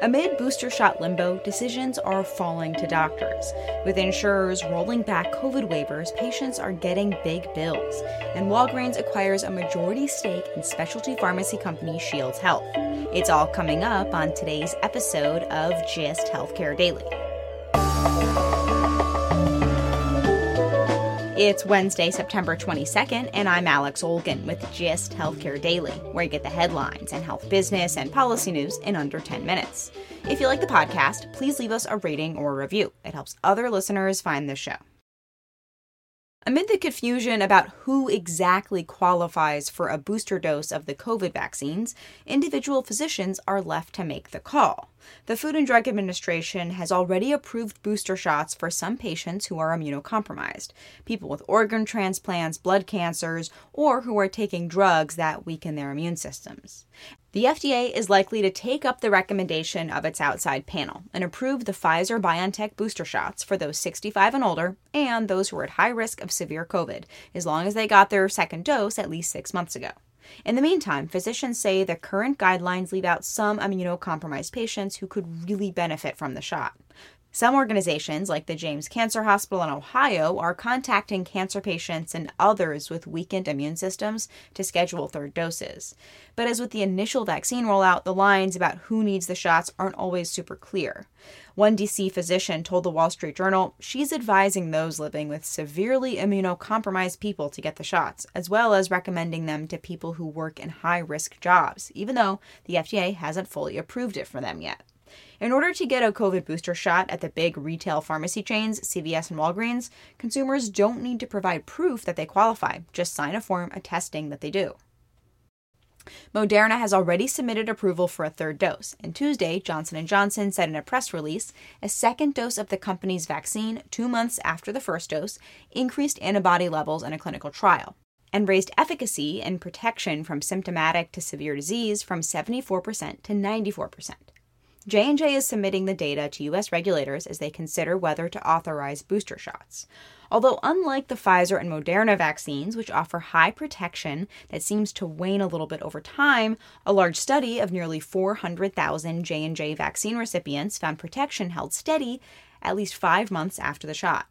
Amid booster shot limbo, decisions are falling to doctors. With insurers rolling back COVID waivers, patients are getting big bills. And Walgreens acquires a majority stake in specialty pharmacy company Shields Health. It's all coming up on today's episode of GIST Healthcare Daily. It's Wednesday, September 22nd, and I'm Alex Olgin with GIST Healthcare Daily, where you get the headlines and health business and policy news in under 10 minutes. If you like the podcast, please leave us a rating or a review. It helps other listeners find the show. Amid the confusion about who exactly qualifies for a booster dose of the COVID vaccines, individual physicians are left to make the call. The Food and Drug Administration has already approved booster shots for some patients who are immunocompromised, people with organ transplants, blood cancers, or who are taking drugs that weaken their immune systems. The FDA is likely to take up the recommendation of its outside panel and approve the Pfizer BioNTech booster shots for those 65 and older and those who are at high risk of severe COVID, as long as they got their second dose at least six months ago. In the meantime, physicians say the current guidelines leave out some immunocompromised patients who could really benefit from the shot. Some organizations, like the James Cancer Hospital in Ohio, are contacting cancer patients and others with weakened immune systems to schedule third doses. But as with the initial vaccine rollout, the lines about who needs the shots aren't always super clear. One DC physician told the Wall Street Journal she's advising those living with severely immunocompromised people to get the shots, as well as recommending them to people who work in high risk jobs, even though the FDA hasn't fully approved it for them yet. In order to get a COVID booster shot at the big retail pharmacy chains, CVS and Walgreens, consumers don't need to provide proof that they qualify, just sign a form attesting that they do. Moderna has already submitted approval for a third dose, and Tuesday, Johnson & Johnson said in a press release, a second dose of the company's vaccine 2 months after the first dose increased antibody levels in a clinical trial and raised efficacy and protection from symptomatic to severe disease from 74% to 94%. J&J is submitting the data to US regulators as they consider whether to authorize booster shots. Although unlike the Pfizer and Moderna vaccines, which offer high protection that seems to wane a little bit over time, a large study of nearly 400,000 J&J vaccine recipients found protection held steady at least 5 months after the shot.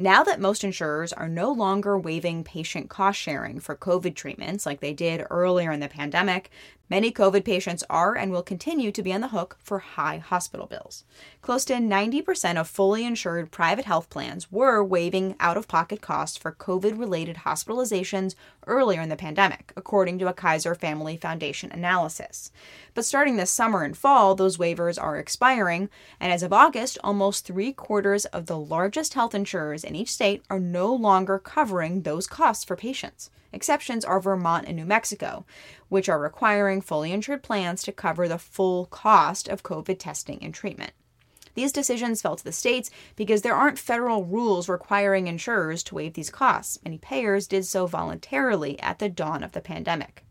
Now that most insurers are no longer waiving patient cost sharing for COVID treatments like they did earlier in the pandemic, Many COVID patients are and will continue to be on the hook for high hospital bills. Close to 90% of fully insured private health plans were waiving out of pocket costs for COVID related hospitalizations earlier in the pandemic, according to a Kaiser Family Foundation analysis. But starting this summer and fall, those waivers are expiring, and as of August, almost three quarters of the largest health insurers in each state are no longer covering those costs for patients. Exceptions are Vermont and New Mexico, which are requiring fully insured plans to cover the full cost of COVID testing and treatment. These decisions fell to the states because there aren't federal rules requiring insurers to waive these costs. Many payers did so voluntarily at the dawn of the pandemic.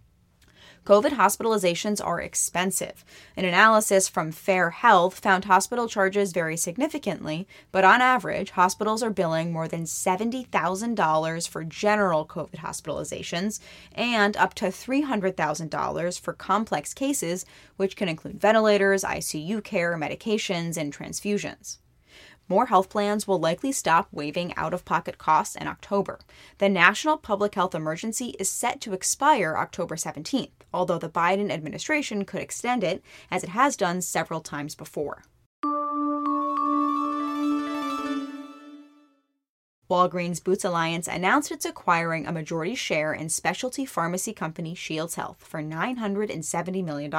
COVID hospitalizations are expensive. An analysis from Fair Health found hospital charges vary significantly, but on average, hospitals are billing more than $70,000 for general COVID hospitalizations and up to $300,000 for complex cases, which can include ventilators, ICU care, medications, and transfusions. More health plans will likely stop waiving out of pocket costs in October. The national public health emergency is set to expire October 17th, although the Biden administration could extend it, as it has done several times before. Walgreens Boots Alliance announced it's acquiring a majority share in specialty pharmacy company Shields Health for $970 million.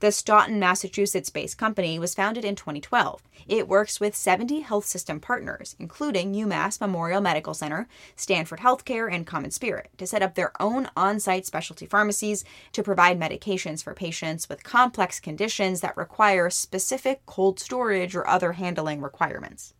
The Stoughton, Massachusetts based company was founded in 2012. It works with 70 health system partners, including UMass Memorial Medical Center, Stanford Healthcare, and CommonSpirit, to set up their own on site specialty pharmacies to provide medications for patients with complex conditions that require specific cold storage or other handling requirements.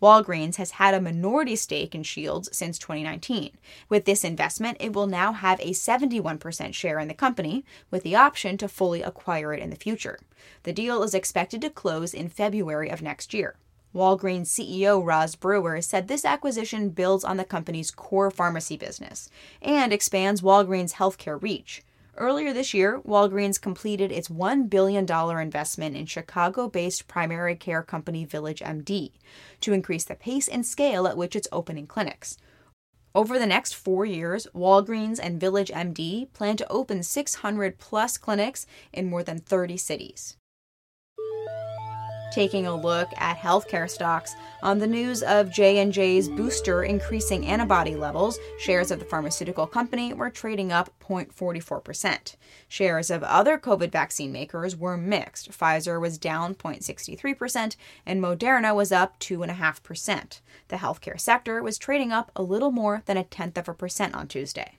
Walgreens has had a minority stake in Shields since 2019. With this investment, it will now have a 71% share in the company, with the option to fully acquire it in the future. The deal is expected to close in February of next year. Walgreens CEO Roz Brewer said this acquisition builds on the company's core pharmacy business and expands Walgreens' healthcare reach. Earlier this year, Walgreens completed its $1 billion investment in Chicago based primary care company VillageMD to increase the pace and scale at which it's opening clinics. Over the next four years, Walgreens and VillageMD plan to open 600 plus clinics in more than 30 cities taking a look at healthcare stocks on the news of J&J's booster increasing antibody levels. Shares of the pharmaceutical company were trading up 0.44%. Shares of other COVID vaccine makers were mixed. Pfizer was down 0.63% and Moderna was up 2.5%. The healthcare sector was trading up a little more than a tenth of a percent on Tuesday.